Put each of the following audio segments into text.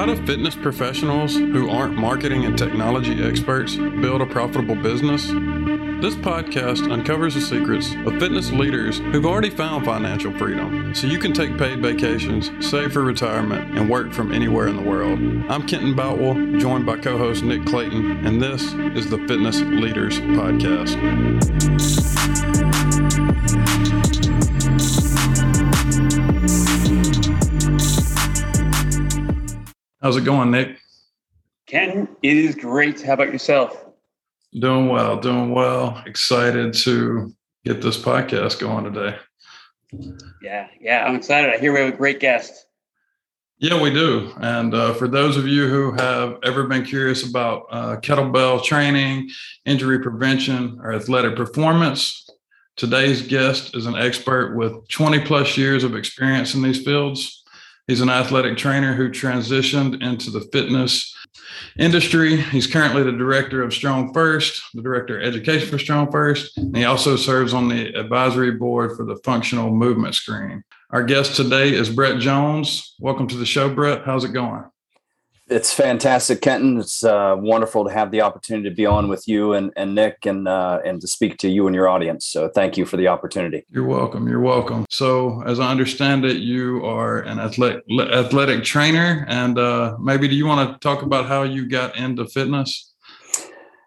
How do fitness professionals who aren't marketing and technology experts build a profitable business? This podcast uncovers the secrets of fitness leaders who've already found financial freedom so you can take paid vacations, save for retirement, and work from anywhere in the world. I'm Kenton Boutwell, joined by co host Nick Clayton, and this is the Fitness Leaders Podcast. How's it going, Nick? Ken, it is great. How about yourself? Doing well, doing well. Excited to get this podcast going today. Yeah, yeah, I'm excited. I hear we have a great guest. Yeah, we do. And uh, for those of you who have ever been curious about uh, kettlebell training, injury prevention, or athletic performance, today's guest is an expert with 20 plus years of experience in these fields. He's an athletic trainer who transitioned into the fitness industry. He's currently the director of Strong First, the director of education for Strong First, and he also serves on the advisory board for the functional movement screen. Our guest today is Brett Jones. Welcome to the show, Brett. How's it going? It's fantastic, Kenton. It's uh, wonderful to have the opportunity to be on with you and, and Nick and uh, and to speak to you and your audience. So thank you for the opportunity. You're welcome. You're welcome. So as I understand it, you are an athletic athletic trainer, and uh, maybe do you want to talk about how you got into fitness?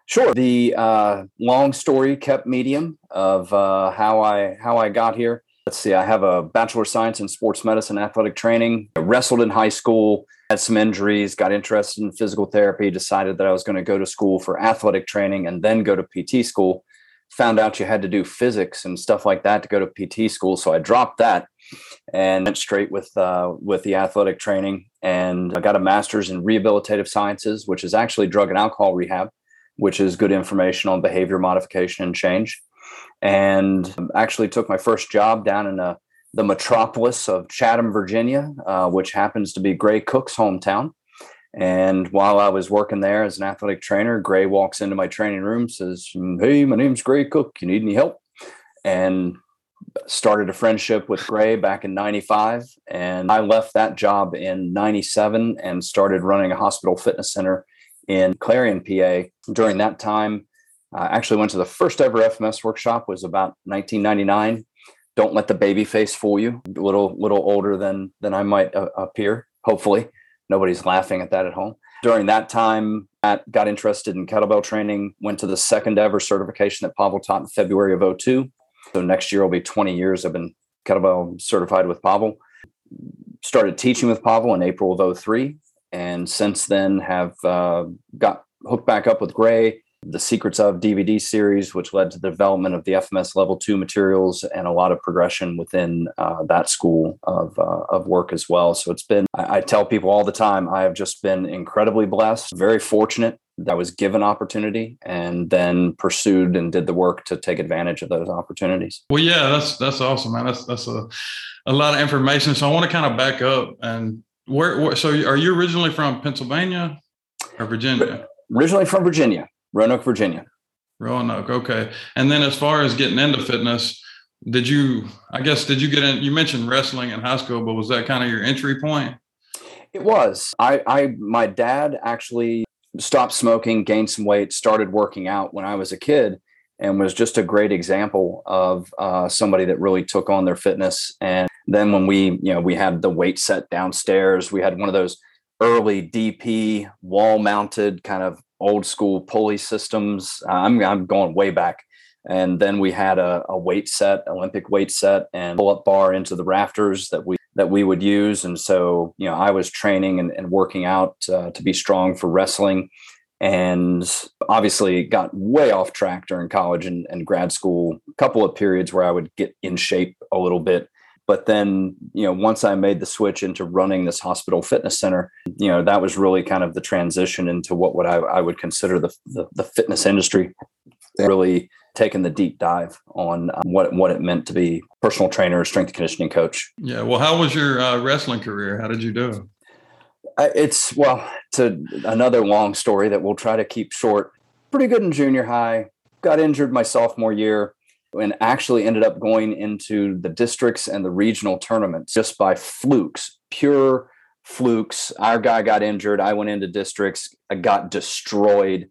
Sure. The uh, long story kept medium of uh, how I how I got here. Let's see. I have a bachelor of science in sports medicine, athletic training. I wrestled in high school had some injuries, got interested in physical therapy, decided that I was going to go to school for athletic training and then go to PT school. Found out you had to do physics and stuff like that to go to PT school, so I dropped that and went straight with uh, with the athletic training. And I got a master's in rehabilitative sciences, which is actually drug and alcohol rehab, which is good information on behavior modification and change. And actually took my first job down in a the metropolis of Chatham, Virginia, uh, which happens to be Gray Cook's hometown. And while I was working there as an athletic trainer, Gray walks into my training room, says, Hey, my name's Gray Cook. You need any help? And started a friendship with Gray back in 95. And I left that job in 97 and started running a hospital fitness center in Clarion, PA. During that time, I actually went to the first ever FMS workshop, was about 1999 don't let the baby face fool you. A little little older than than I might uh, appear. Hopefully, nobody's laughing at that at home. During that time, Matt got interested in kettlebell training. Went to the second ever certification that Pavel taught in February of 02. So next year will be 20 years. I've been kettlebell certified with Pavel. Started teaching with Pavel in April of 03, and since then have uh, got hooked back up with Gray the Secrets of DVD series, which led to the development of the FMS Level 2 materials and a lot of progression within uh, that school of, uh, of work as well. So it's been, I, I, tell people all the time, I have just been incredibly blessed, very fortunate that I was given opportunity and then pursued and did the work to take advantage of those opportunities. Well, yeah, that's, that's awesome, man. That's, that's a, a lot of information. So I want to kind of back up and where, where so are you originally from Pennsylvania or Virginia? Originally from Virginia. Roanoke, Virginia. Roanoke, okay. And then as far as getting into fitness, did you, I guess, did you get in? You mentioned wrestling in high school, but was that kind of your entry point? It was. I, I, my dad actually stopped smoking, gained some weight, started working out when I was a kid, and was just a great example of uh, somebody that really took on their fitness. And then when we, you know, we had the weight set downstairs, we had one of those early DP wall mounted kind of old school pulley systems. I'm, I'm going way back. And then we had a, a weight set, Olympic weight set, and pull up bar into the rafters that we that we would use. And so, you know, I was training and, and working out uh, to be strong for wrestling, and obviously got way off track during college and, and grad school. A couple of periods where I would get in shape a little bit but then, you know, once I made the switch into running this hospital fitness center, you know, that was really kind of the transition into what would I, I would consider the, the, the fitness industry. Really taking the deep dive on um, what what it meant to be personal trainer, strength conditioning coach. Yeah. Well, how was your uh, wrestling career? How did you do? It's well, to another long story that we'll try to keep short. Pretty good in junior high. Got injured my sophomore year and actually ended up going into the districts and the regional tournaments just by flukes, pure flukes. Our guy got injured. I went into districts. I got destroyed.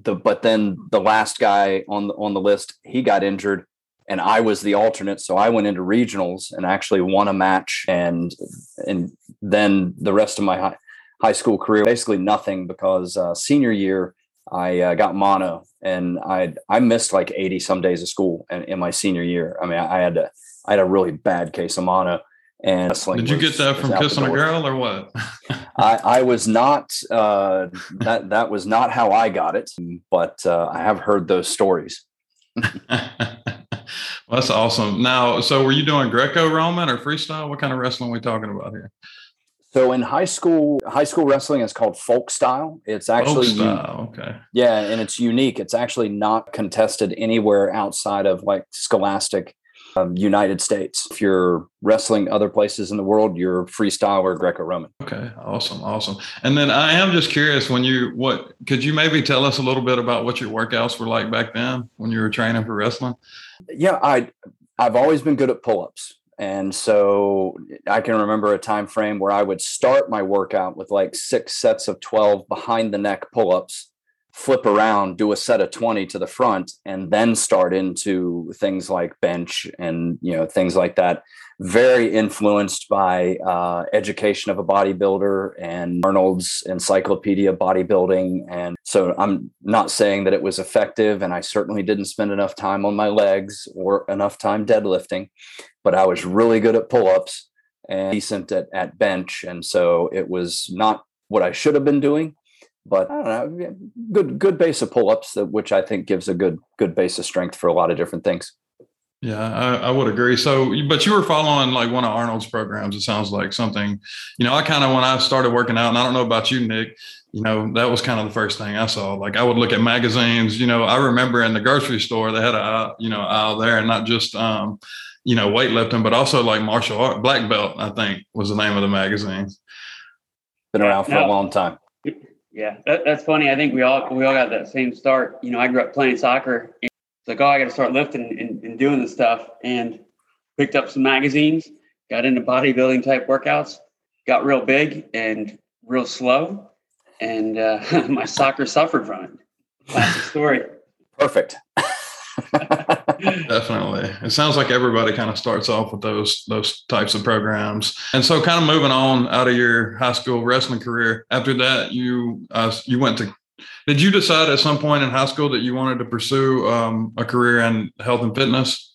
The but then the last guy on the on the list, he got injured, and I was the alternate. So I went into regionals and actually won a match. And and then the rest of my high, high school career, basically nothing because uh, senior year I uh, got mono and I I missed like 80 some days of school in, in my senior year. I mean, I, I had to I had a really bad case of mono and did you was, get that from kissing a girl or what? I, I was not. Uh, that that was not how I got it, but uh, I have heard those stories. well, that's awesome. Now, so were you doing Greco-Roman or freestyle? What kind of wrestling are we talking about here? So in high school, high school wrestling is called folk style. It's actually style. okay. Yeah, and it's unique. It's actually not contested anywhere outside of like scholastic um, United States. If you're wrestling other places in the world, you're freestyle or Greco-Roman. Okay, awesome, awesome. And then I am just curious when you what could you maybe tell us a little bit about what your workouts were like back then when you were training for wrestling? Yeah, I I've always been good at pull-ups. And so I can remember a time frame where I would start my workout with like six sets of 12 behind the neck pull-ups flip around, do a set of 20 to the front, and then start into things like bench and you know things like that. Very influenced by uh, education of a bodybuilder and Arnold's Encyclopedia Bodybuilding. And so I'm not saying that it was effective, and I certainly didn't spend enough time on my legs or enough time deadlifting, but I was really good at pull-ups and decent at, at bench. And so it was not what I should have been doing, but I don't know, good good base of pull-ups, which I think gives a good good base of strength for a lot of different things. Yeah, I, I, would agree. So, but you were following like one of Arnold's programs. It sounds like something, you know, I kind of, when I started working out, and I don't know about you, Nick, you know, that was kind of the first thing I saw. Like I would look at magazines, you know, I remember in the grocery store, they had a, you know, aisle there and not just, um, you know, weightlifting, but also like martial art, black belt, I think was the name of the magazine. Been around for a long time. Yeah, that, that's funny. I think we all we all got that same start. You know, I grew up playing soccer. It's like, oh, I got to start lifting and, and doing this stuff, and picked up some magazines, got into bodybuilding type workouts, got real big and real slow, and uh, my soccer suffered from it. Classic story. Perfect. Definitely. It sounds like everybody kind of starts off with those those types of programs. And so kind of moving on out of your high school wrestling career, after that you uh, you went to did you decide at some point in high school that you wanted to pursue um, a career in health and fitness?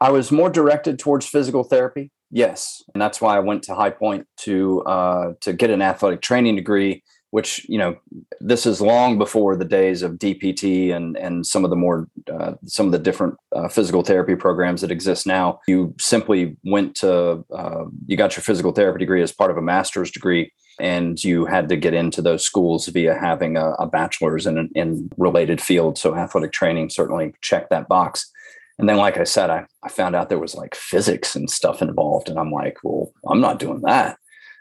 I was more directed towards physical therapy. Yes, and that's why I went to High Point to uh, to get an athletic training degree which you know this is long before the days of DPT and and some of the more uh, some of the different uh, physical therapy programs that exist now. You simply went to uh, you got your physical therapy degree as part of a master's degree, and you had to get into those schools via having a, a bachelor's in in related fields. So athletic training certainly checked that box. And then, like I said, I, I found out there was like physics and stuff involved, and I'm like, well, I'm not doing that.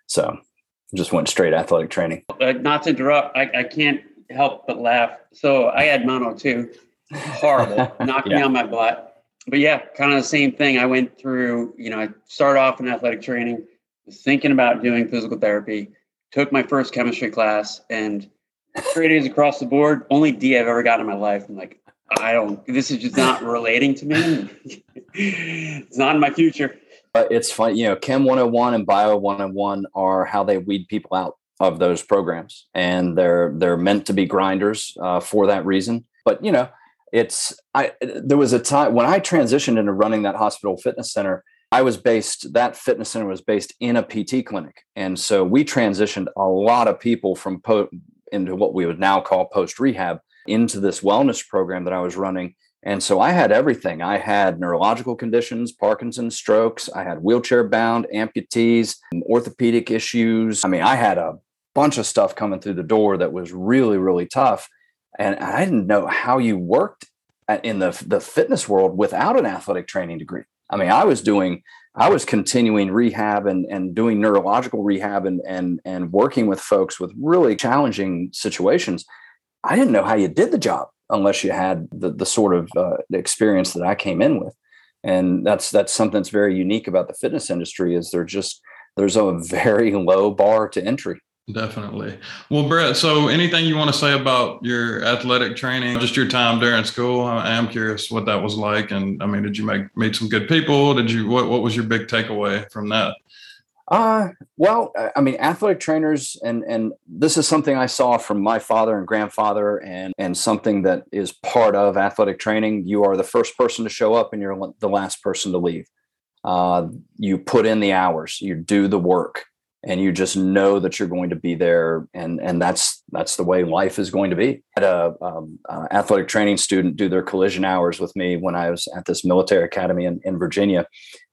So just went straight athletic training. Uh, not to interrupt, I, I can't help but laugh. So I had mono too. Horrible, knocked yeah. me on my butt. But yeah, kind of the same thing. I went through, you know, I started off in athletic training, was thinking about doing physical therapy, took my first chemistry class, and straight A's across the board. Only D I've ever gotten in my life. I'm like, I don't, this is just not relating to me. it's not in my future. Uh, it's fun. You know, Chem 101 and Bio 101 are how they weed people out of those programs, and they're they're meant to be grinders uh, for that reason. But you know, it's I. There was a time when I transitioned into running that hospital fitness center. I was based. That fitness center was based in a PT clinic, and so we transitioned a lot of people from po- into what we would now call post rehab into this wellness program that I was running and so I had everything. I had neurological conditions, Parkinson's, strokes. I had wheelchair bound amputees, orthopedic issues. I mean, I had a bunch of stuff coming through the door that was really, really tough. And I didn't know how you worked in the, the fitness world without an athletic training degree. I mean, I was doing, I was continuing rehab and, and doing neurological rehab and, and, and working with folks with really challenging situations. I didn't know how you did the job unless you had the, the sort of uh, experience that I came in with. And that's that's something that's very unique about the fitness industry is there just there's a very low bar to entry. Definitely. Well, Brett, so anything you want to say about your athletic training, just your time during school? I am curious what that was like. And I mean, did you make meet some good people? Did you what what was your big takeaway from that? Uh, well, I mean, athletic trainers, and and this is something I saw from my father and grandfather, and and something that is part of athletic training. You are the first person to show up, and you're the last person to leave. Uh, you put in the hours, you do the work, and you just know that you're going to be there and and that's that's the way life is going to be. I had a um, uh, athletic training student do their collision hours with me when i was at this military academy in, in virginia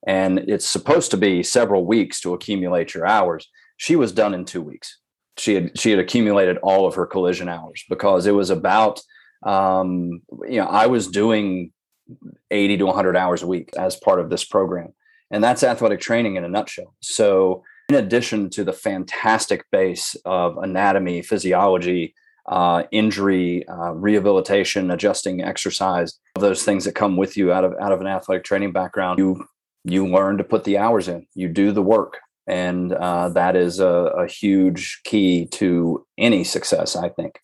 and it's supposed to be several weeks to accumulate your hours. She was done in two weeks. She had she had accumulated all of her collision hours because it was about um, you know i was doing 80 to 100 hours a week as part of this program and that's athletic training in a nutshell. So in addition to the fantastic base of anatomy, physiology, uh, injury, uh, rehabilitation, adjusting exercise, those things that come with you out of out of an athletic training background, you you learn to put the hours in, you do the work, and uh, that is a, a huge key to any success, I think.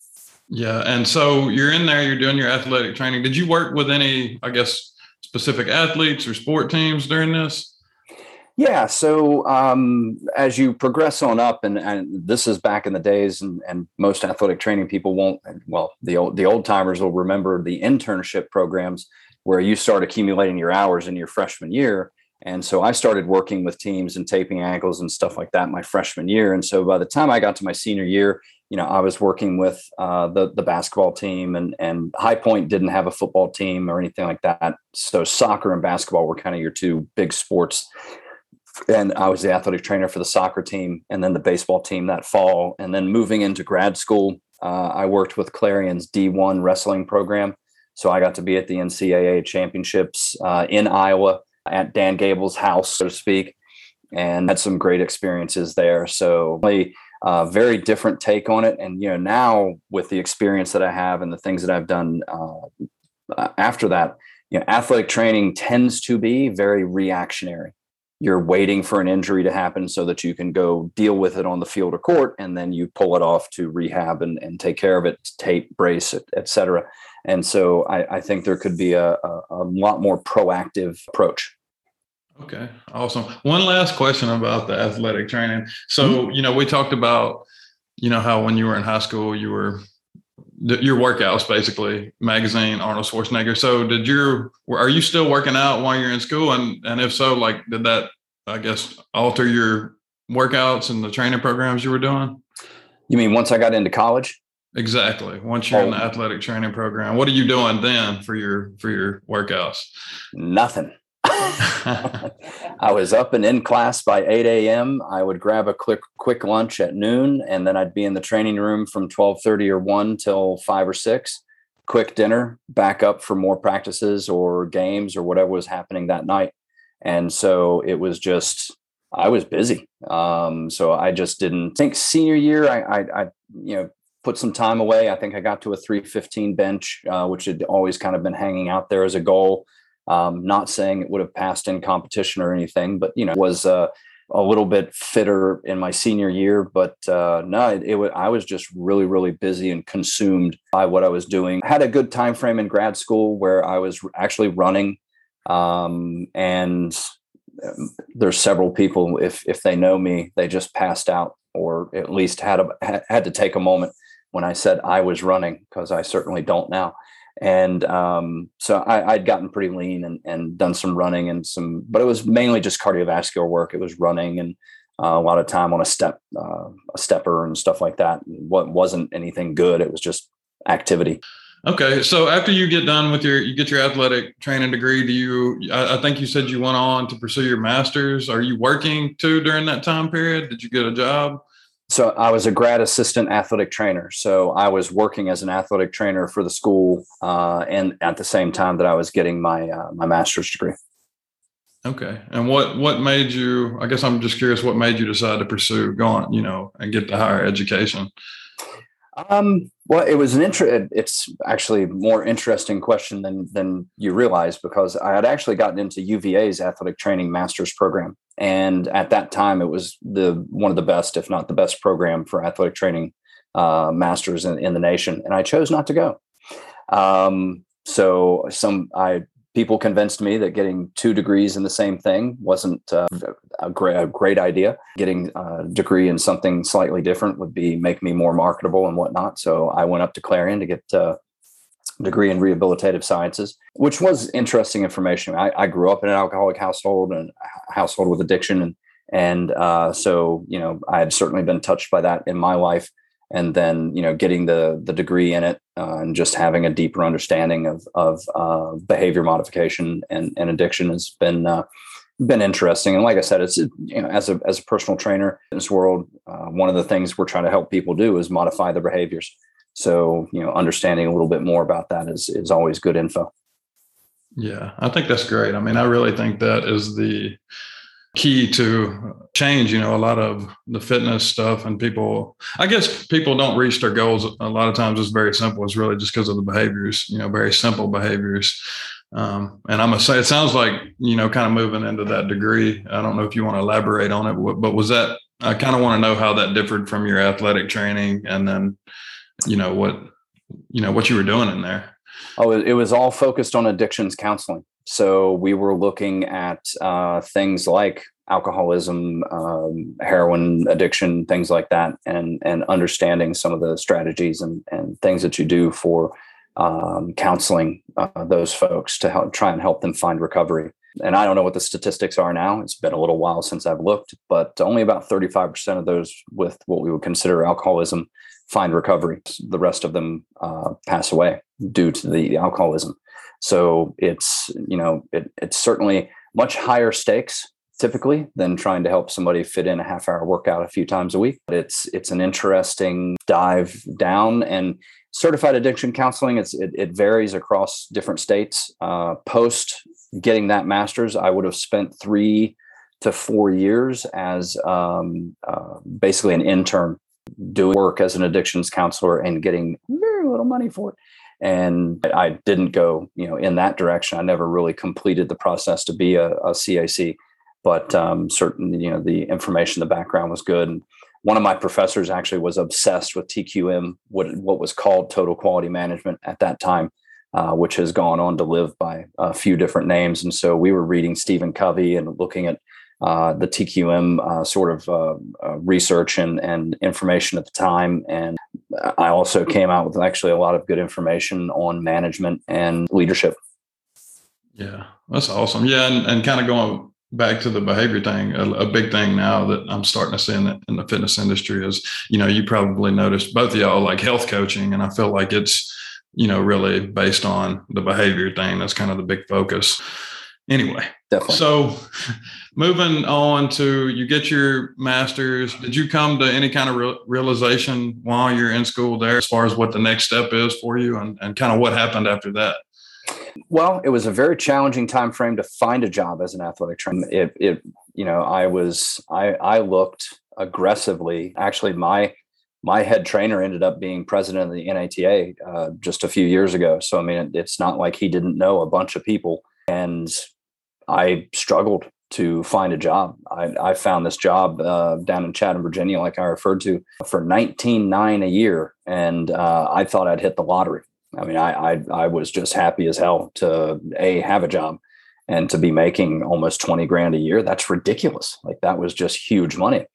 Yeah, and so you're in there, you're doing your athletic training. Did you work with any, I guess, specific athletes or sport teams during this? Yeah. So um, as you progress on up, and, and this is back in the days, and, and most athletic training people won't. Well, the old the old timers will remember the internship programs where you start accumulating your hours in your freshman year. And so I started working with teams and taping ankles and stuff like that my freshman year. And so by the time I got to my senior year, you know, I was working with uh, the the basketball team, and and High Point didn't have a football team or anything like that. So soccer and basketball were kind of your two big sports and I was the athletic trainer for the soccer team and then the baseball team that fall. And then moving into grad school, uh, I worked with Clarion's D1 wrestling program. So I got to be at the NCAA championships uh, in Iowa at Dan Gable's house, so to speak, and had some great experiences there. So a uh, very different take on it. And you know, now with the experience that I have and the things that I've done uh, after that, you know, athletic training tends to be very reactionary you're waiting for an injury to happen so that you can go deal with it on the field or court and then you pull it off to rehab and, and take care of it tape brace et, cetera. And so I, I think there could be a, a, a, lot more proactive approach. Okay awesome. One last question about the athletic training. So mm-hmm. you know we talked about you know how when you were in high school you were your workouts basically magazine arnold schwarzenegger. So did your are you still working out while you're in school? And and if so like did that i guess alter your workouts and the training programs you were doing? You mean once i got into college? Exactly. Once you're oh. in the oh. athletic training program what are you doing then for your for your workouts? Nothing I was up and in class by 8 a.m. I would grab a quick quick lunch at noon, and then I'd be in the training room from 12:30 or 1 till 5 or 6. Quick dinner, back up for more practices or games or whatever was happening that night. And so it was just I was busy. Um, so I just didn't think senior year. I, I, I, you know, put some time away. I think I got to a 315 bench, uh, which had always kind of been hanging out there as a goal. Um, not saying it would have passed in competition or anything, but you know, was uh, a little bit fitter in my senior year. But uh, no, it, it I was just really, really busy and consumed by what I was doing. I had a good time frame in grad school where I was actually running, um, and um, there's several people. If if they know me, they just passed out or at least had a, had to take a moment when I said I was running because I certainly don't now and um, so I, would gotten pretty lean and, and done some running and some, but it was mainly just cardiovascular work. It was running and uh, a lot of time on a step, uh, a stepper and stuff like that. What wasn't anything good. It was just activity. Okay, so after you get done with your, you get your athletic training degree. Do you? I, I think you said you went on to pursue your master's. Are you working too during that time period? Did you get a job? So I was a grad assistant athletic trainer. So I was working as an athletic trainer for the school, uh, and at the same time that I was getting my uh, my master's degree. Okay, and what what made you? I guess I'm just curious. What made you decide to pursue going, you know, and get the higher education? Um, well, it was an interest. It's actually more interesting question than than you realize because I had actually gotten into UVA's athletic training master's program, and at that time it was the one of the best, if not the best, program for athletic training uh, masters in, in the nation, and I chose not to go. Um, so some I people convinced me that getting two degrees in the same thing wasn't uh, a great a great idea. Getting a degree in something slightly different would be make me more marketable and whatnot. So I went up to Clarion to get uh, degree in rehabilitative sciences, which was interesting information. I, I, grew up in an alcoholic household and household with addiction, and and uh, so you know I had certainly been touched by that in my life. And then you know getting the the degree in it uh, and just having a deeper understanding of of uh, behavior modification and, and addiction has been uh, been interesting. And like i said it's you know as a as a personal trainer in this world uh, one of the things we're trying to help people do is modify their behaviors so you know understanding a little bit more about that is is always good info. Yeah i think that's great. I mean i really think that is the key to change you know a lot of the fitness stuff and people i guess people don't reach their goals a lot of times. It's very simple. It's really just because of the behaviors you know very simple behaviors. Um, and i'm gonna say it sounds like you know kind of moving into that degree. I don't know if you want to elaborate on it but was that i kind of want to know how that differed from your athletic training and then you know what you know what you were doing in there oh it was all focused on addictions counseling so we were looking at uh, things like alcoholism, um, heroin addiction, things like that, and and understanding some of the strategies and and things that you do for um, counseling uh, those folks to help try and help them find recovery. And I don't know what the statistics are now. It's been a little while since I've looked, but only about 35% of those with what we would consider alcoholism find recovery. The rest of them uh, pass away due to the alcoholism. So it's you know it, it's certainly much higher stakes typically than trying to help somebody fit in a half hour workout a few times a week. But it's it's an interesting dive down and certified addiction counseling. It's it, it varies across different states. Uh, post getting that master's, I would have spent three to four years as um, uh, basically an intern doing work as an addictions counselor and getting very little money for it and I didn't go, you know, in that direction. I never really completed the process to be a, a CAC, but um, certainly, you know, the information, the background was good. And one of my professors actually was obsessed with TQM, what what was called total quality management at that time, uh, which has gone on to live by a few different names. And so we were reading Stephen Covey and looking at uh, the TQM uh, sort of uh, uh, research and, and information at the time. And I also came out with actually a lot of good information on management and leadership. Yeah, that's awesome. Yeah, and, and kind of going back to the behavior thing, a, a, big thing now that I'm starting to see in the, in the fitness industry is, you know, you probably noticed both of y'all like health coaching, and I feel like it's, you know, really based on the behavior thing. That's kind of the big focus. Anyway, Definitely. So, moving on to you get your master's. Did you come to any kind of re- realization while you're in school there, as far as what the next step is for you, and, and kind of what happened after that? Well, it was a very challenging time frame to find a job as an athletic trainer. It, it you know, I was I I looked aggressively. Actually, my my head trainer ended up being president of the NATA uh, just a few years ago. So I mean, it, it's not like he didn't know a bunch of people and I struggled to find a job. I, I found this job uh, down in Chatham, Virginia, like I referred to, for nineteen nine a year, and uh, I thought I'd hit the lottery. I mean, I, I I was just happy as hell to a have a job and to be making almost twenty grand a year. That's ridiculous. Like that was just huge money.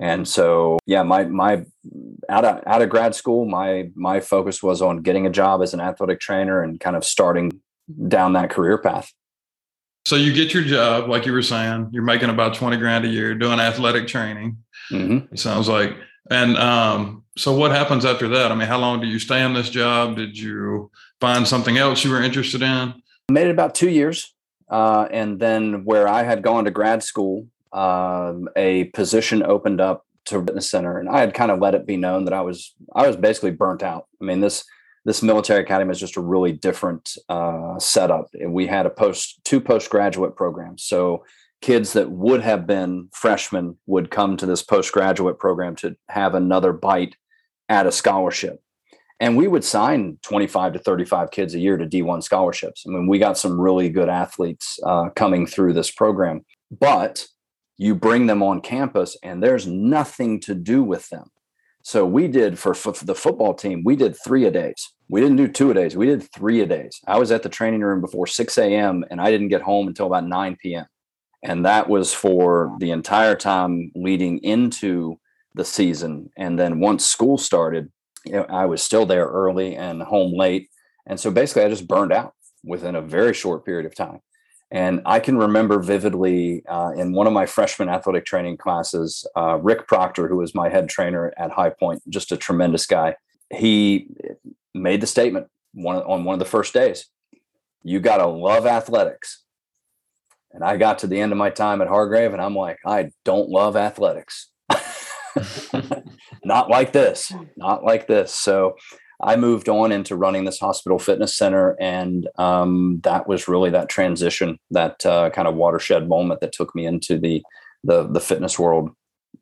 And so, yeah, my my out of out of grad school, my my focus was on getting a job as an athletic trainer and kind of starting down that career path. So you get your job, like you were saying, you're making about 20 grand a year doing athletic training. Mm-hmm. It sounds like. And um, so what happens after that? I mean, how long do you stay in this job? Did you find something else you were interested in? made it about two years. Uh, and then where I had gone to grad school, um, a position opened up to fitness center and I had kind of let it be known that I was, I was basically burnt out. I mean, this, this military academy is just a really different uh, setup. We had a post two postgraduate programs. So kids that would have been freshmen would come to this postgraduate program to have another bite at a scholarship. And we would sign 25 to 35 kids a year to D1 scholarships. I mean, we got some really good athletes uh, coming through this program. But you bring them on campus and there's nothing to do with them. So we did for, for the football team, we did three a days. We didn't do two a days. We did three a days. I was at the training room before 6 a.m. and I didn't get home until about 9 p.m. And that was for the entire time leading into the season. And then once school started, you know, I was still there early and home late. And so basically I just burned out within a very short period of time. And I can remember vividly uh, in one of my freshman athletic training classes, uh, Rick Proctor, who was my head trainer at High Point, just a tremendous guy. He made the statement one, on one of the first days you got to love athletics. And I got to the end of my time at Hargrave and I'm like, I don't love athletics. not like this, not like this. So I moved on into running this hospital fitness center, and um, that was really that transition, that uh, kind of watershed moment that took me into the the, the fitness world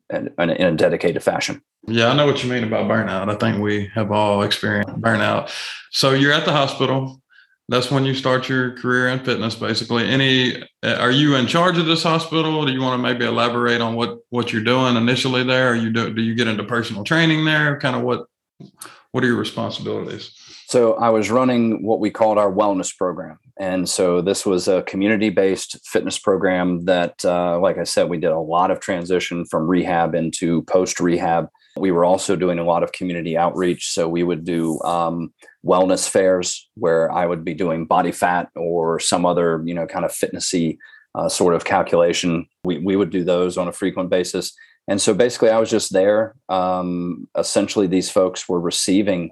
in, in a dedicated fashion. Yeah, I know what you mean about burnout. I think we have all experienced burnout. So you're at the hospital. That's when you start your career in fitness, basically. Any, are you in charge of this hospital? Do you want to maybe elaborate on what what you're doing initially there? Are you do, do you get into personal training there? Kind of what what are your responsibilities? So I was running what we called our wellness program. And so this was a community based fitness program that, uh, like I said, we did a lot of transition from rehab into post rehab. We were also doing a lot of community outreach. So we would do um, wellness fairs where I would be doing body fat or some other, you know, kind of fitnessy uh, sort of calculation. We, we would do those on a frequent basis. And so basically, I was just there. Um, essentially, these folks were receiving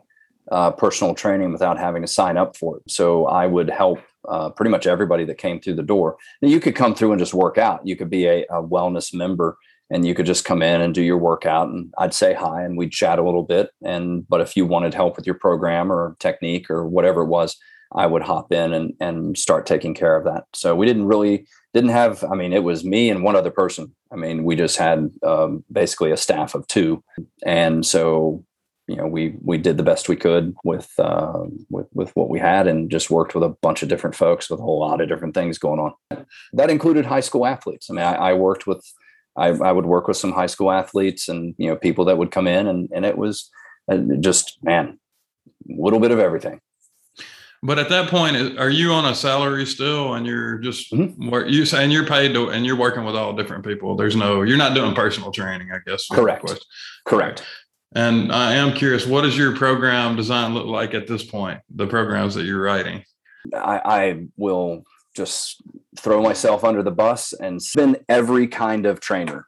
uh, personal training without having to sign up for it. So I would help uh, pretty much everybody that came through the door. Now, you could come through and just work out. You could be a, a, wellness member and you could just come in and do your workout and I'd say hi and we'd chat a little bit. And but if you wanted help with your program or technique or whatever it was, I would hop in and and start taking care of that. So we didn't really didn't have. I mean, it was me and one other person. I mean, we just had um, basically a staff of two, and so you know we we did the best we could with uh, with with what we had, and just worked with a bunch of different folks with a whole lot of different things going on. That included high school athletes. I mean, I, I worked with. I, I would work with some high school athletes and you know people that would come in and and it was uh, just man a little bit of everything but at that point, are you on a salary still, and you're just mm-hmm. work, you saying you're paid to, and you're working with all different people? There's no, you're not doing personal training, I guess. Correct. Correct. And I am curious, what does your program design look like at this point? The programs that you're writing. I, I will just throw myself under the bus and spin every kind of trainer.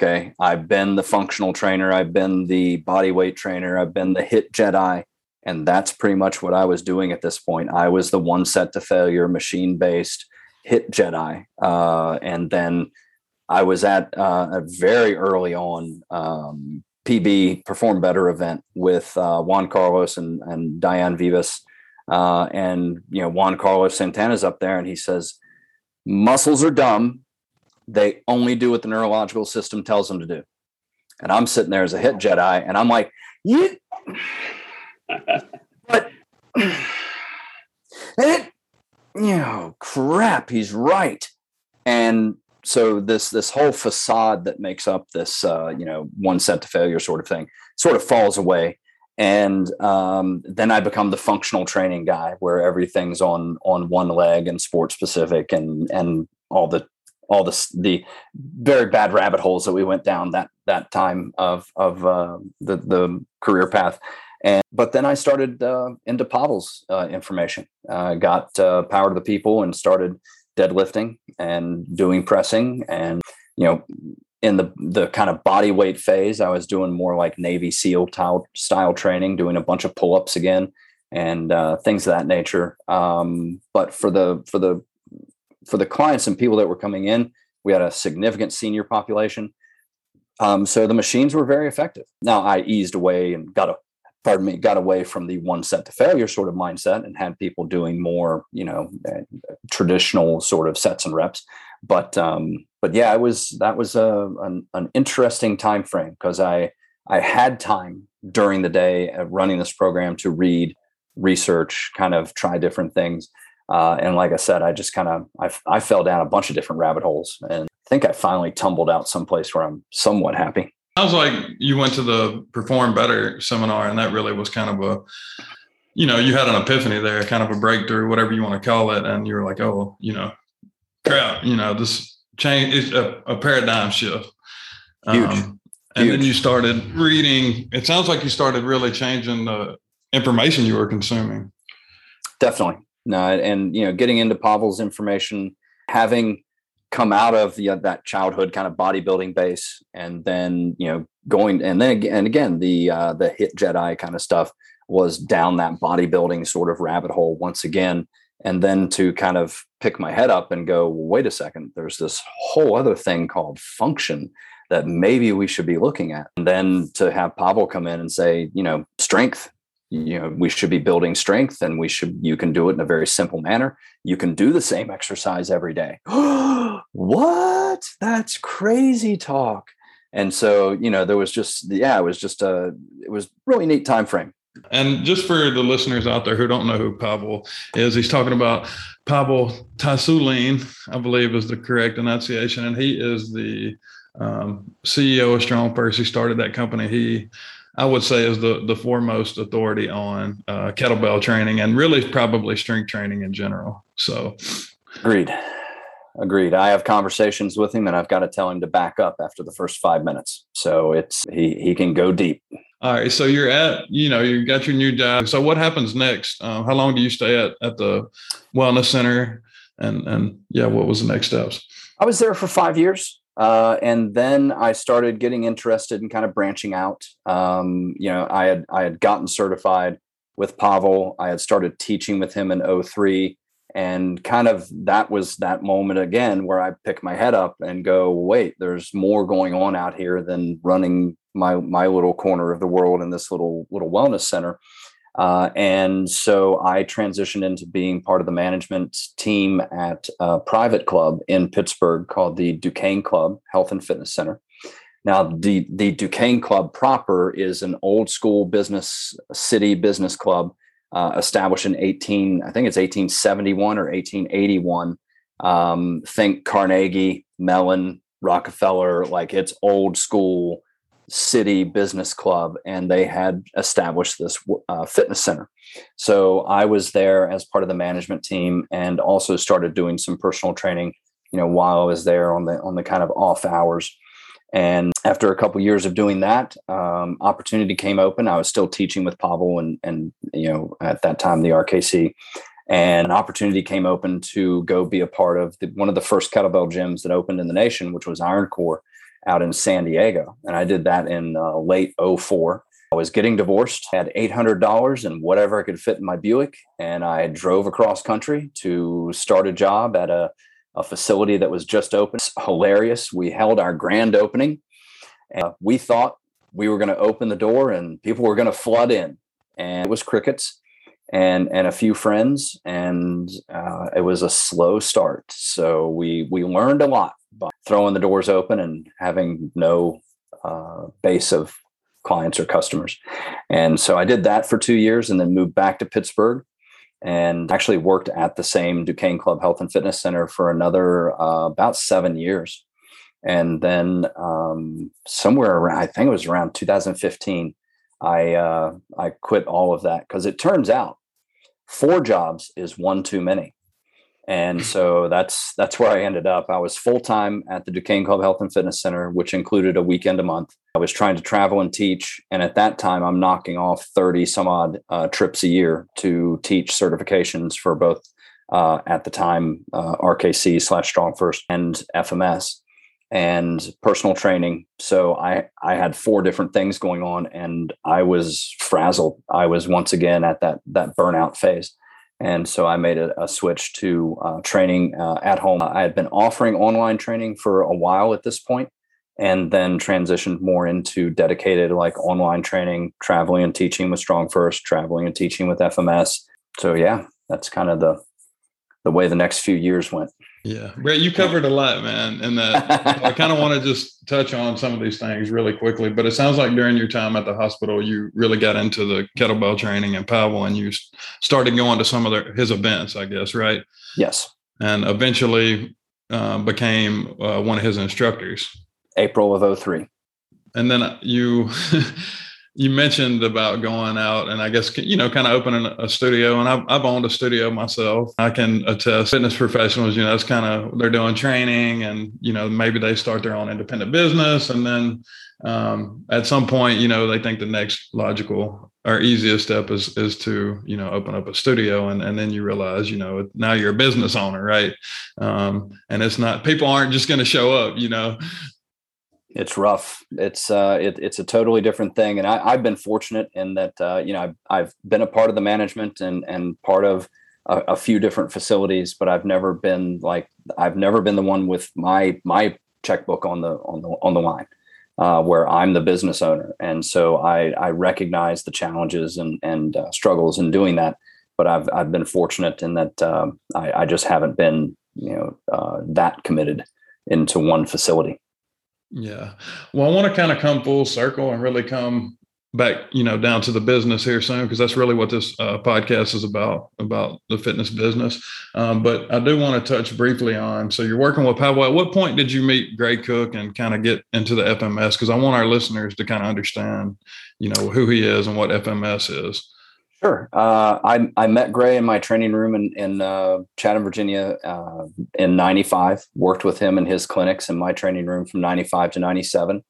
Okay. I've been the functional trainer. I've been the body weight trainer. I've been the hit Jedi. And that's pretty much what I was doing at this point. I was the one set to failure, machine based hit Jedi. Uh, and then I was at uh, a very early on um, PB Perform Better event with uh, Juan Carlos and, and Diane Vives. Uh, and, you know, Juan Carlos Santana's up there and he says, muscles are dumb. They only do what the neurological system tells them to do. And I'm sitting there as a hit Jedi and I'm like, you but it, you know, crap, he's right. And so this this whole facade that makes up this uh, you know one set to failure sort of thing sort of falls away and um, then i become the functional training guy where everything's on on one leg and sport specific and and all the all the the very bad rabbit holes that we went down that that time of of uh, the the career path and but then I started uh, into Pavel's uh, information. Uh, got power to the people and started deadlifting and doing pressing. And you know, in the the kind of body weight phase, I was doing more like Navy SEAL style, style training, doing a bunch of pull ups again and uh, things of that nature. Um, but for the for the for the clients and people that were coming in, we had a significant senior population. Um, so the machines were very effective. Now I eased away and got a pardon me, got away from the one set to failure sort of mindset and had people doing more, you know, uh, traditional sort of sets and reps. But um, but yeah, it was that was a an, an interesting time frame because I I had time during the day running this program to read, research, kind of try different things. Uh, and like I said, I just kind of I, I fell down a bunch of different rabbit holes and I think I finally tumbled out someplace where I'm somewhat happy. Sounds like you went to the Perform Better seminar, and that really was kind of a, you know, you had an epiphany there, kind of a breakthrough, whatever you want to call it, and you were like, oh, you know, crap, you know, this change is a, a paradigm shift. Huge. Um, and Huge. then you started reading. It sounds like you started really changing the information you were consuming. Definitely. No, and you know, getting into Pavel's information, having come out of the, uh, that childhood kind of bodybuilding base, and then you know, going and then and again the uh, the hit Jedi kind of stuff was down that bodybuilding sort of rabbit hole once again, and then to kind of pick my head up and go, well, wait a second, there's this whole other thing called function that maybe we should be looking at. And then to have Pavel come in and say, you know, strength you know we should be building strength and we should you can do it in a very simple manner you can do the same exercise every day what that's crazy talk and so you know there was just yeah it was just a it was really neat time frame and just for the listeners out there who don't know who Pavel is, he's talking about Pavel Tsatsouline, I believe is the correct enunciation. And he is the um, CEO of Strong First. He started that company. He I would say is the the foremost authority on uh, kettlebell training and really probably strength training in general. So, agreed, agreed. I have conversations with him, and I've got to tell him to back up after the first five minutes. So it's he he can go deep. All right. So you're at you know you got your new job. So what happens next? Um, how long do you stay at at the wellness center? And and yeah, what was the next steps? I was there for five years. Uh, and then I started getting interested in kind of branching out. Um, you know, I had I had gotten certified with Pavel. I had started teaching with him in 03 and kind of that was that moment again where I pick my head up and go, wait, there's more going on out here than running my my little corner of the world in this little little wellness center. Uh, and so I transitioned into being part of the management team at a private club in Pittsburgh called the Duquesne Club Health and Fitness Center. Now, the, the Duquesne Club proper is an old school business city business club uh, established in 18, I think it's 1871 or 1881. Um, think Carnegie, Mellon, Rockefeller, like it's old school city business club and they had established this uh, fitness center. So i was there as part of the management team and also started doing some personal training you know while i was there on the on the kind of off hours. And after a couple years of doing that um, opportunity came open. I was still teaching with pavel and and you know at that time the rkc and an opportunity came open to go be a part of the, one of the first kettlebell gyms that opened in the nation which was iron core out in San Diego. And I did that in uh, late 04. I was getting divorced, had $800 and whatever I could fit in my Buick. And I drove across country to start a job at a, a facility that was just open. Hilarious. We held our grand opening. And uh, we thought we were going to open the door and people were going to flood in. And it was crickets and and a few friends and uh, it was a slow start so we we learned a lot by throwing the doors open and having no uh, base of clients or customers. And so I did that for two years and then moved back to Pittsburgh and actually worked at the same Duquesne Club Health and Fitness Center for another uh, about seven years. And then um, somewhere around, I think it was around 2015, I uh, I quit all of that because it turns out four jobs is one too many and so that's that's where I ended up. I was full time at the Duquesne Club Health and Fitness Center, which included a weekend a month. I was trying to travel and teach, and at that time, I'm knocking off thirty some odd uh, trips a year to teach certifications for both uh, at the time uh, RKC slash Strong First and FMS and personal training. So I I had four different things going on, and I was frazzled. I was once again at that that burnout phase. And so I made a, a switch to uh, training uh, at home. I had been offering online training for a while at this point, and then transitioned more into dedicated like online training, traveling and teaching with Strong First, traveling and teaching with FMS. So yeah, that's kind of the the way the next few years went. Yeah, Brett, you covered a lot, man. And that I kind of want to just touch on some of these things really quickly. But it sounds like during your time at the hospital, you really got into the kettlebell training and Pavel, and you started going to some of the, his events, I guess, right? Yes. And eventually, uh, became uh, one of his instructors? April of 03. And then you you mentioned about going out and I guess you know kind of opening a studio and I've, I've owned a studio myself. I can attest fitness professionals, you know, it's kind of they're doing training and you know maybe they start their own independent business and then um, at some point, you know, they think the next logical or easiest step is is to you know open up a studio and and then you realize you know now you're a business owner, right? Um, and it's not people aren't just going to show up, you know it's rough. It's uh, it, it's a totally different thing, and I, have been fortunate in that uh, you know I've, I've been a part of the management and and part of a, a, few different facilities, but I've never been like I've never been the one with my my checkbook on the on the on the line, uh, where I'm the business owner, and so I I recognize the challenges and and uh, struggles in doing that. But I've I've been fortunate in that um, I, I just haven't been you know uh, that committed into one facility. Yeah. Well, I want to kind of come full circle and really come back, you know, down to the business here soon, because that's really what this uh, podcast is about, about the fitness business. Um, but I do want to touch briefly on, so you're working with Pavel. At what point did you meet Gray Cook and kind of get into the FMS? Because I want our listeners to kind of understand, you know, who he is and what FMS is. Sure. Uh, I, I met Gray in my training room in, in uh, Chatham, Virginia uh, in 95, worked with him in his clinics in my training room from 95 to 97.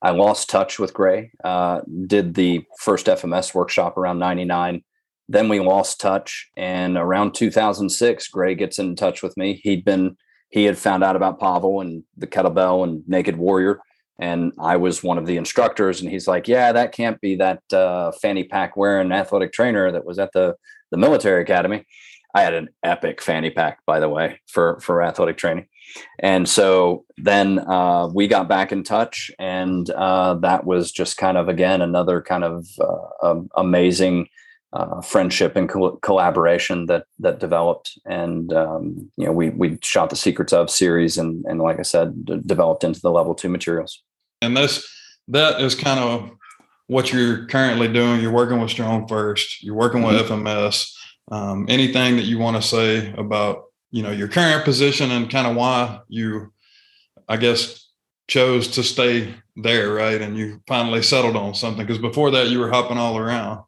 I lost touch with Gray, uh, did the first FMS workshop around 99. Then we lost touch. And around 2006, Gray gets in touch with me. He'd been, he had found out about Pavel and the kettlebell and naked warrior and I was one of the instructors. And he's like, "Yeah, that can't be that uh, fanny pack wearing athletic trainer that was at the the military academy." I had an epic fanny pack, by the way, for for athletic training. And so then uh, we got back in touch, and uh, that was just kind of again another kind of uh, um, amazing uh, friendship and co- collaboration that that developed. And um, you know, we we shot the Secrets of series, and and like I said, d- developed into the level two materials. And this that is kind of what you're currently doing. You're working with StrongFirst. You're working with mm-hmm. FMS. Um, anything that you want to say about you know your current position and kind of why you, I guess, chose to stay there, right? And you finally settled on something because before that you were hopping all around.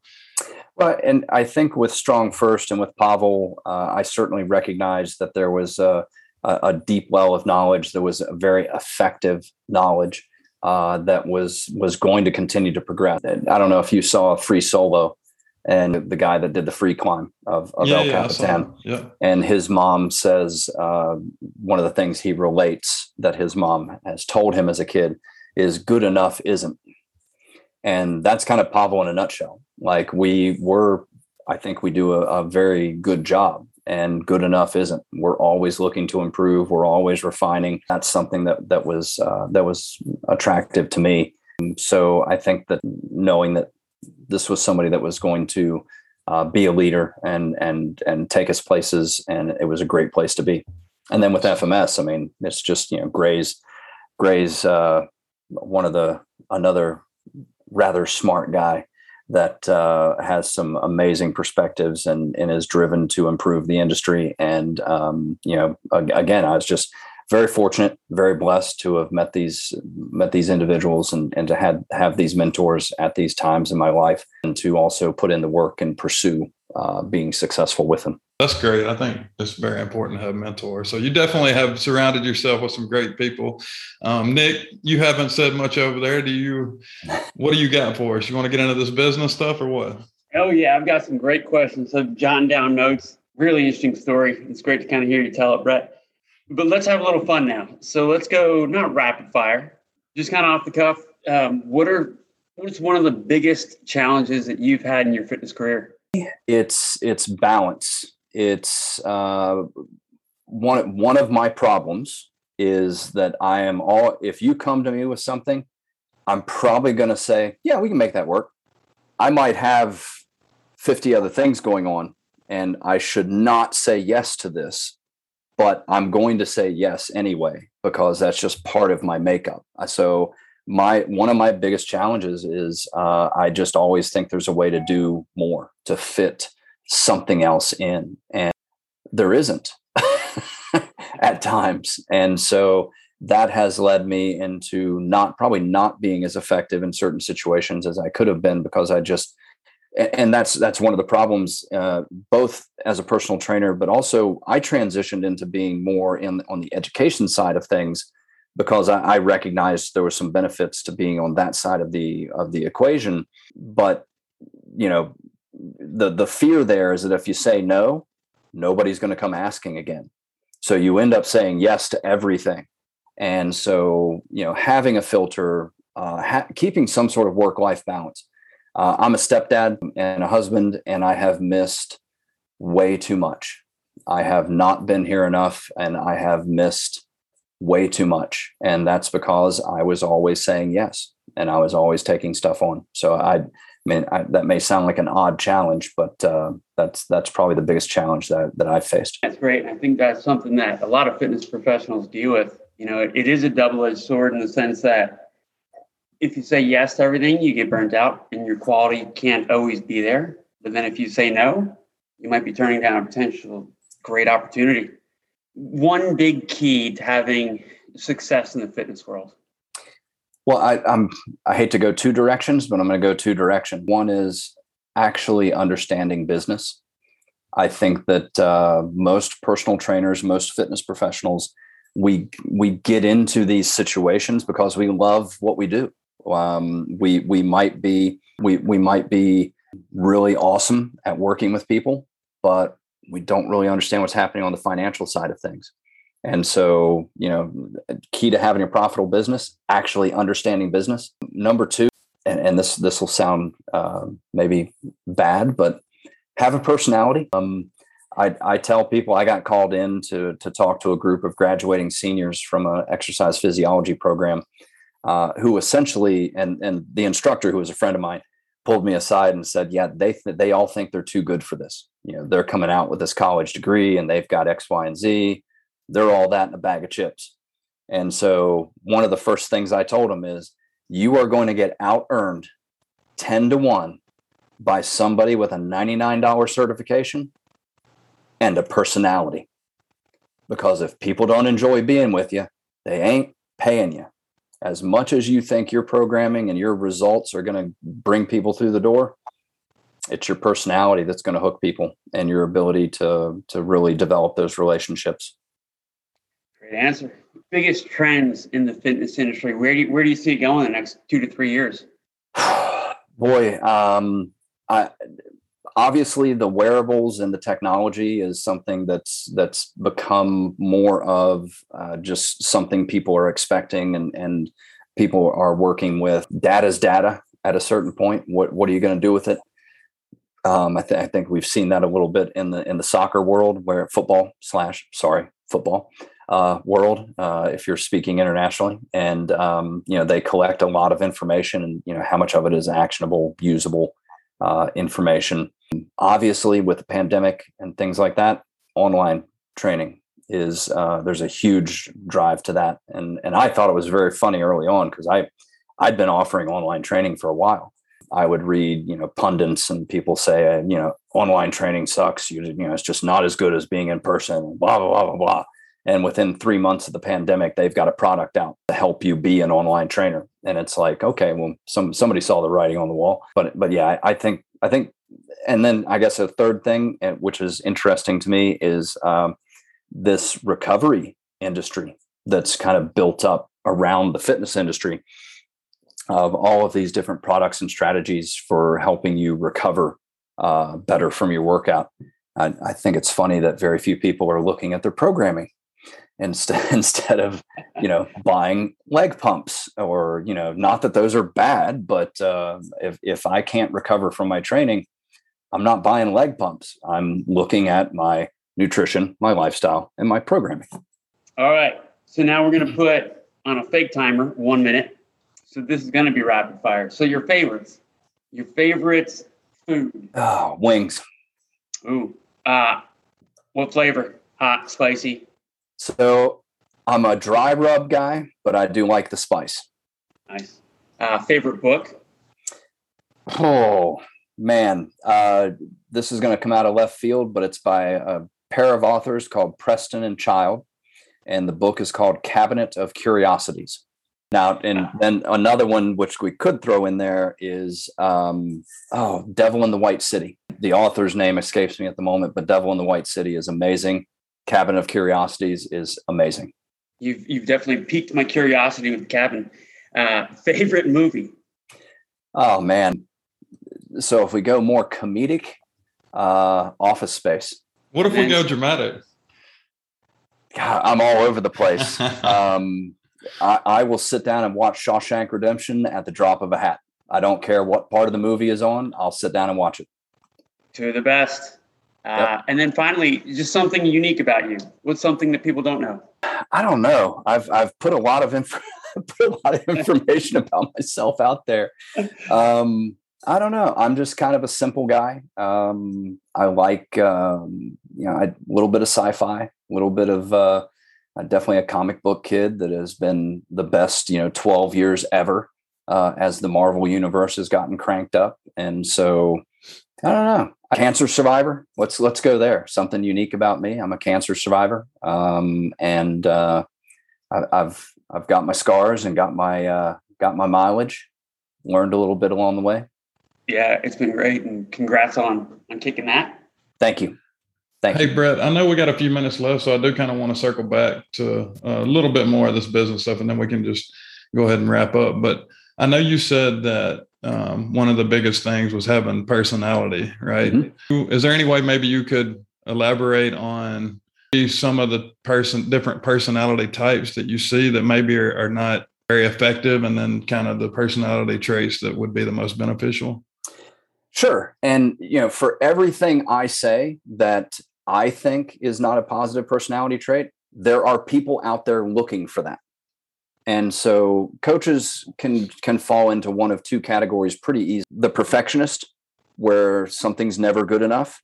Well, and I think with Strong First and with Pavel, uh, I certainly recognized that there was a, a, deep well of knowledge. There was a very effective knowledge uh, that was was going to continue to progress. I don't know if you saw a Free Solo and the guy that did the free climb of, of yeah, El Capitan. Yeah, yeah. And his mom says uh, one of the things he relates that his mom has told him as a kid is good enough isn't. And that's kind of Pavel in a nutshell. Like we were, I think we do a, a very good job and good enough isn't. We're always looking to improve. We're always refining. That's something that that was uh, that was attractive to me. So I think that knowing that this was somebody that was going to uh, be a leader and and and take us places, and it was a great place to be. And then with FMS, I mean, it's just you know Gray's Gray's uh, one of the another rather smart guy that uh, has some amazing perspectives and, and is driven to improve the industry. And, um, you know, again, I was just very fortunate, very blessed to have met these met these individuals and, and to have have these mentors at these times in my life and to also put in the work and pursue uh, being successful with them. That's great. I think it's very important to have mentors. So you definitely have surrounded yourself with some great people. Um, Nick, you haven't said much over there. Do you? What do you got for us? You want to get into this business stuff or what? Oh yeah, I've got some great questions. So jotting down notes. Really interesting story. It's great to kind of hear you tell it, Brett. But let's have a little fun now. So let's go not rapid fire, just kind of off the cuff. Um, what are what's one of the biggest challenges that you've had in your fitness career? It's it's balance. It's uh, one one of my problems is that I am all. If you come to me with something, I'm probably going to say, "Yeah, we can make that work." I might have 50 other things going on, and I should not say yes to this, but I'm going to say yes anyway because that's just part of my makeup. So my one of my biggest challenges is uh, I just always think there's a way to do more to fit something else in, and there isn't. at times. And so that has led me into not probably not being as effective in certain situations as I could have been because I just and that's that's one of the problems uh, both as a personal trainer but also i transitioned into being more in on the education side of things because I, I recognized there were some benefits to being on that side of the of the equation. But you know the the fear there is that if you say no nobody's going to come asking again. So you end up saying yes to everything. And so you know having a filter uh, ha- keeping some sort of work life balance uh, I'm a stepdad and a husband, and I have missed way too much. I have not been here enough, and I have missed way too much. And that's because I was always saying yes, and I was always taking stuff on. So I, I mean, I, that may sound like an odd challenge, but uh, that's that's probably the biggest challenge that that I've faced. That's great. I think that's something that a lot of fitness professionals deal with. You know, it, it is a double-edged sword in the sense that if you say yes to everything, you get burnt out and your quality can't always be there. But then if you say no, you might be turning down a potential great opportunity. One big key to having success in the fitness world. Well, I, I'm I hate to go two directions, but I'm going to go two directions. One is actually understanding business. I think that uh, most personal trainers, most fitness professionals, we we get into these situations because we love what we do um, we we might be we we might be really awesome at working with people, but we don't really understand what's happening on the financial side of things. And so, you know, key to having a profitable business, actually understanding business. Number two, and, and this this will sound uh, maybe bad, but have a personality. Um, I, I tell people I got called in to to talk to a group of graduating seniors from an exercise physiology program uh, who essentially and and the instructor who was a friend of mine pulled me aside and said, "Yeah, they th- they all think they're too good for this. You know, they're coming out with this college degree and they've got X, Y, and Z. They're all that in a bag of chips." And so, one of the first things I told them is, "You are going to get out earned ten to one by somebody with a ninety nine dollar certification and a personality." Because if people don't enjoy being with you, they ain't paying you as much as you think your programming and your results are going to bring people through the door it's your personality that's going to hook people and your ability to to really develop those relationships. Great answer. Biggest trends in the fitness industry where do you, where do you see it going in the next two to three years? Boy um i obviously the wearables and the technology is something that's that's become more of uh, just something people are expecting and and people are working with. Data's data at a certain point. What what are you going to do with it? Um, I, th- I think we've seen that a little bit in the in the soccer world where football slash sorry football uh, world uh, if you're speaking internationally. And um, you know they collect a lot of information and you know how much of it is actionable usable uh, information Obviously, with the pandemic and things like that, online training is uh, there's a huge drive to that, and and I thought it was very funny early on because I I'd been offering online training for a while. I would read, you know, pundits and people say, uh, you know, online training sucks. You, you know, it's just not as good as being in person. Blah blah blah blah blah. And within three months of the pandemic, they've got a product out to help you be an online trainer. And it's like, okay, well, some somebody saw the writing on the wall. But but yeah, I, I think I think and then I guess a third thing, eh, which is interesting to me, is um, this recovery industry that's kind of built up around the fitness industry of all of these different products and strategies for helping you recover uh, better from your workout. I, I, think it's funny that very few people are looking at their programming instead instead of you know buying leg pumps or you know not that those are bad, but uh, if if I can't recover from my training, I'm not buying leg pumps. I'm looking at my nutrition, my lifestyle, and my programming. All right. So now we're going to put on a fake timer, one minute. So this is going to be rapid fire. So your favorites, your favorites food. Oh, wings. Ooh. Uh, what flavor? Hot, spicy? So I'm a dry rub guy, but I do like the spice. Nice. Uh, favorite book? Oh, man, uh, this is going to come out of left field, but it's by a pair of authors called Preston and Child. and the book is called Cabinet of Curiosities. Now, and then another one which we could throw in there is um, oh, Devil in the White City. The author's name escapes me at the moment, but Devil in the White City is amazing. Cabinet of Curiosities is amazing. You've you've definitely piqued my curiosity with the cabin. Uh, favorite movie? Oh man. So if we go more comedic, uh, Office Space. What if we go dramatic? God, I'm all over the place. um, I, I, will sit down and watch Shawshank Redemption at the drop of a hat. I don't care what part of the movie is on. I'll sit down and watch it. To the best. Uh, yep. And then finally, just something unique about you. What's something that people don't know? I don't know. I've I've put a lot of info, put a lot of information about myself out there. Um, I don't know. I'm just kind of a simple guy. Um, I like um, you know a little bit of sci-fi, a little bit of uh, definitely a comic book kid that has been the best you know 12 years ever uh, as the Marvel universe has gotten cranked up, and so I don't know. Cancer survivor. Let's let's go there. Something unique about me. I'm a cancer survivor, um, and uh, I, have I've got my scars and got my uh, got my mileage. Learned a little bit along the way. Yeah, it's been great, and congrats on on kicking that. Thank you. Thank hey, you. Brett, I know we got a few minutes left, so I do kind of want to circle back to a little bit more of this business stuff, and then we can just go ahead and wrap up. But I know you said that um, one of the biggest things was having personality, right? Mm-hmm. Is there any way maybe you could elaborate on some of the person different personality types that you see that maybe are, are not very effective, and then kind of the personality traits that would be the most beneficial? Sure. And, you know, for everything I say that I think is not a positive personality trait, there are people out there looking for that. And so coaches can can fall into one of two categories pretty easy. The perfectionist where something's never good enough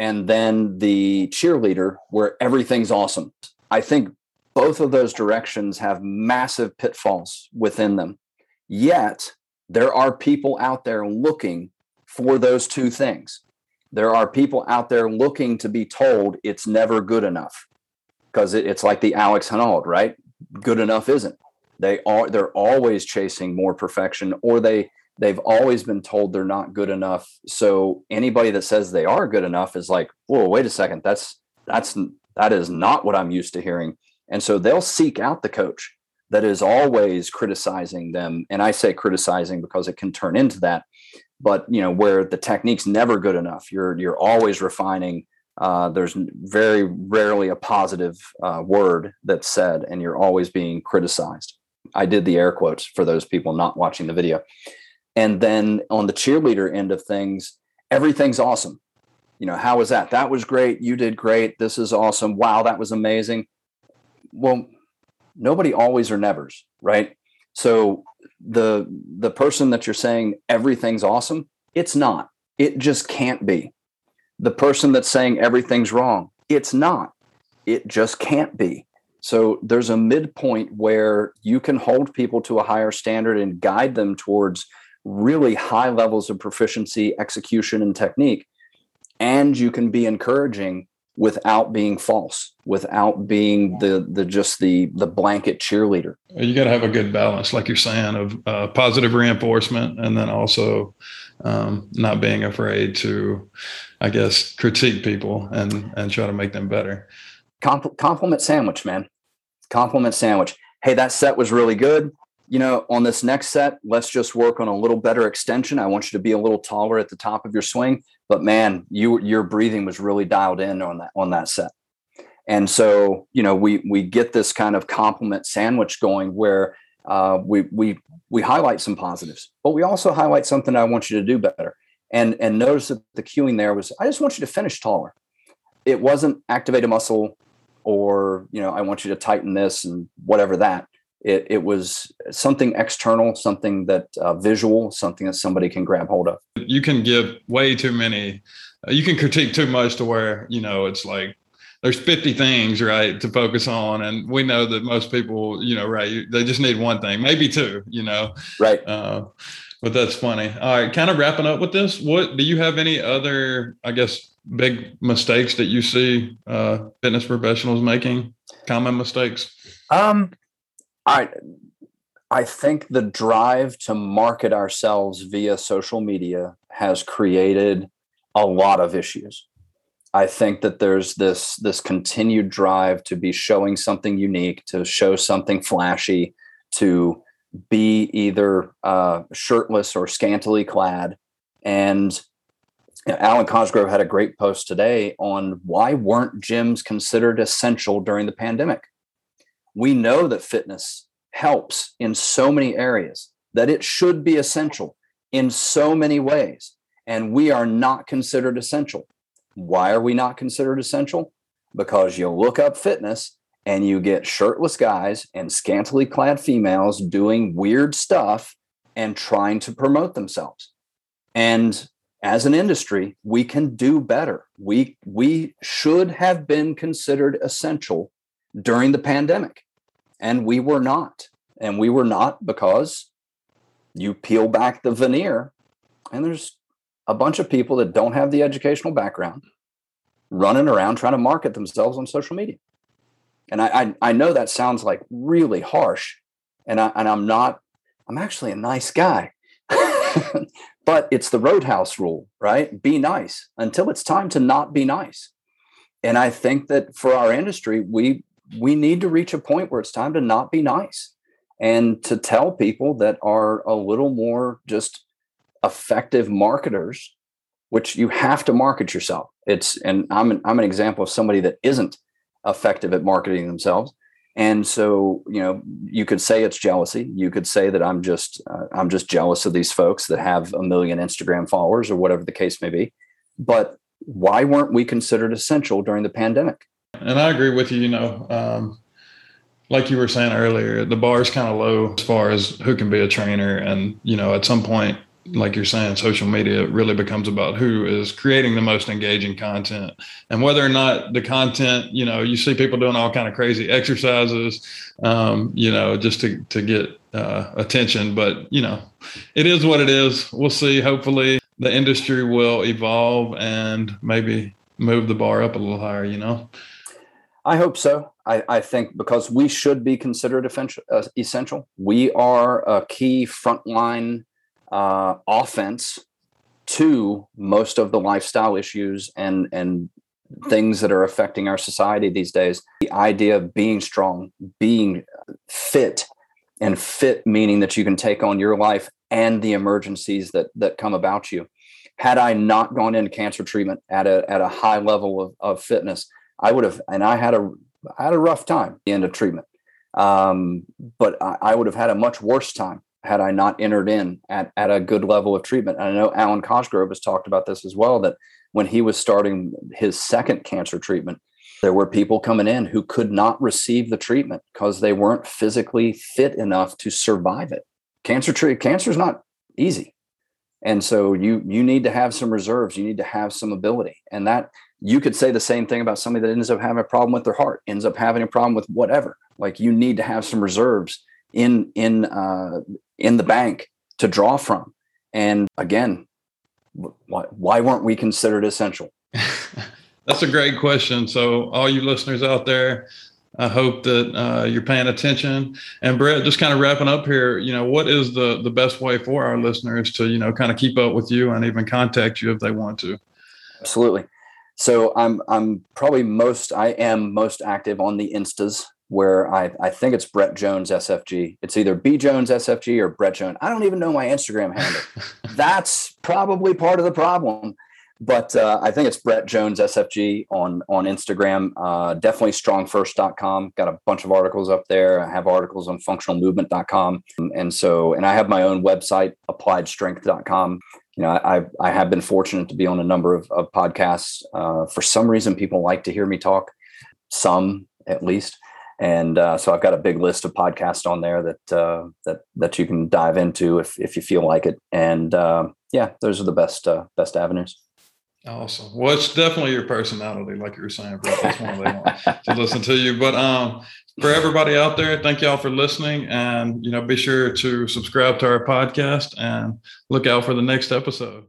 and then the cheerleader where everything's awesome. I think both of those directions have massive pitfalls within them. Yet there are people out there looking for those two things. There are people out there looking to be told it's never good enough because it, it's like the Alex Honnold, right? Good enough isn't. They are they're always chasing more perfection, or they they've always been told they're not good enough. So anybody that says they are good enough is like, whoa, wait a second, that's that's that is not what I'm used to hearing. And so they'll seek out the coach that is always criticizing them. And I say criticizing because it can turn into that but you know where the technique's never good enough you're you're always refining uh, there's very rarely a positive uh, word that's said and you're always being criticized i did the air quotes for those people not watching the video. And then on the cheerleader end of things everything's awesome. You know how was that? That was great. You did great. This is awesome. Wow that was amazing. Well nobody always or nevers right? So the the person that you're saying everything's awesome it's not. It just can't be. The person that's saying everything's wrong it's not. It just can't be so there's a midpoint where you can hold people to a higher standard and guide them towards really high levels of proficiency execution and technique and you can be encouraging without being false, without being the the just the the blanket cheerleader. You got to have a good balance, like you're saying, of uh, positive reinforcement, and then also um, not being afraid to, I guess, critique people and and try to make them better. Compl- compliment sandwich, man. Compliment sandwich. Hey, that set was really good you know, on this next set, let's just work on a little better extension. I want you to be a little taller at the top of your swing, but man, you your breathing was really dialed in on that on that set. And so, you know, we we get this kind of compliment sandwich going where uh, we we we highlight some positives, but we also highlight something I want you to do better. And and notice that the cueing there was I just want you to finish taller. It wasn't activate a muscle or you know I want you to tighten this and whatever that it, it was something external, something that uh, visual, something that somebody can grab hold of. You can give way too many, uh, you can critique too much to where, you know, it's like there's 50 things, right, to focus on. And we know that most people, you know, right, they just need one thing, maybe two, you know. Right. Uh, but that's funny. All right, kind of wrapping up with this. What do you have any other, I guess, big mistakes that you see uh, fitness professionals making? Common mistakes. Um, I I think the drive to market ourselves via social media has created a lot of issues. I think that there's this this continued drive to be showing something unique, to show something flashy, to be either uh, shirtless or scantily clad. And Alwyn Cosgrove had a great post today on why weren't gyms considered essential during the pandemic. We know that fitness helps in so many areas that it should be essential in so many ways, and we are not considered essential. Why are we not considered essential? Because you look up fitness and you get shirtless guys and scantily clad females doing weird stuff and trying to promote themselves. And as an industry, we can do better. We we should have been considered essential during the pandemic. And we were not. And we were not because you peel back the veneer and there's a bunch of people that don't have the educational background running around trying to market themselves on social media. And I, I, I know that sounds like really harsh, and I and I'm not. I'm actually a nice guy, but it's the roadhouse rule, right? Be nice until it's time to not be nice. And I think that for our industry, we we need to reach a point where it's time to not be nice and to tell people that are a little more just effective marketers which you have to market yourself it's and i'm an, i'm an example of somebody that isn't effective at marketing themselves and so you know you could say it's jealousy. You could say that i'm just uh, i'm just jealous of these folks that have a million instagram followers or whatever the case may be. But why weren't we considered essential during the pandemic? And i agree with you you know um, like you were saying earlier the bar is kind of low as far as who can be a trainer. And you know at some point like you're saying, social media really becomes about who is creating the most engaging content and whether or not the content, you know, you see people doing all kind of crazy exercises, um, you know, just to, to get uh, attention. But, you know, it is what it is. We'll see. Hopefully the industry will evolve and maybe move the bar up a little higher, you know? I hope so. I, I think because we should be considered uh, essential. We are a key frontline uh, offense to most of the lifestyle issues and and things that are affecting our society these days. The idea of being strong, being fit, and fit meaning that you can take on your life and the emergencies that that come about you. Had I not gone into cancer treatment at a at a high level of, of fitness, I would have, and I had a I had a rough time at the end of treatment. Um, but I, I would have had a much worse time had I not entered in at, at a good level of treatment. And I know Alwyn Cosgrove has talked about this as well that when he was starting his second cancer treatment, there were people coming in who could not receive the treatment because they weren't physically fit enough to survive it. Cancer treat cancer is not easy. And so you you need to have some reserves, you need to have some ability. And that you could say the same thing about somebody that ends up having a problem with their heart, ends up having a problem with whatever. Like you need to have some reserves in in uh, in the bank to draw from. And again, why, why weren't we considered essential? That's a great question. So, all you listeners out there, I hope that uh, you're paying attention. And Brett, just kind of wrapping up here, you know, what is the the best way for our listeners to, you know, kind of keep up with you and even contact you if they want to? Absolutely. So I'm I'm probably most I am most active on the instas where I, I think it's Brett Jones SFG. It's either B Jones SFG or Brett Jones. I don't even know my Instagram handle. That's probably part of the problem. But uh, I think it's Brett Jones SFG on on Instagram. Uh, definitely strongfirst.com. Got a bunch of articles up there. I have articles on functionalmovement.com. And so, and I have my own website, appliedstrength.com. You know, I, I have been fortunate to be on a number of, of podcasts. Uh, for some reason, people like to hear me talk, some at least and uh, so I've got a big list of podcasts on there that uh, that that you can dive into if if you feel like it. And uh, yeah, those are the best uh, best avenues. Awesome. Well, it's definitely your personality, like you were saying, Brett. That's why they want to listen to you. But um, for everybody out there, thank y'all for listening. And, you know, be sure to subscribe to our podcast and look out for the next episode.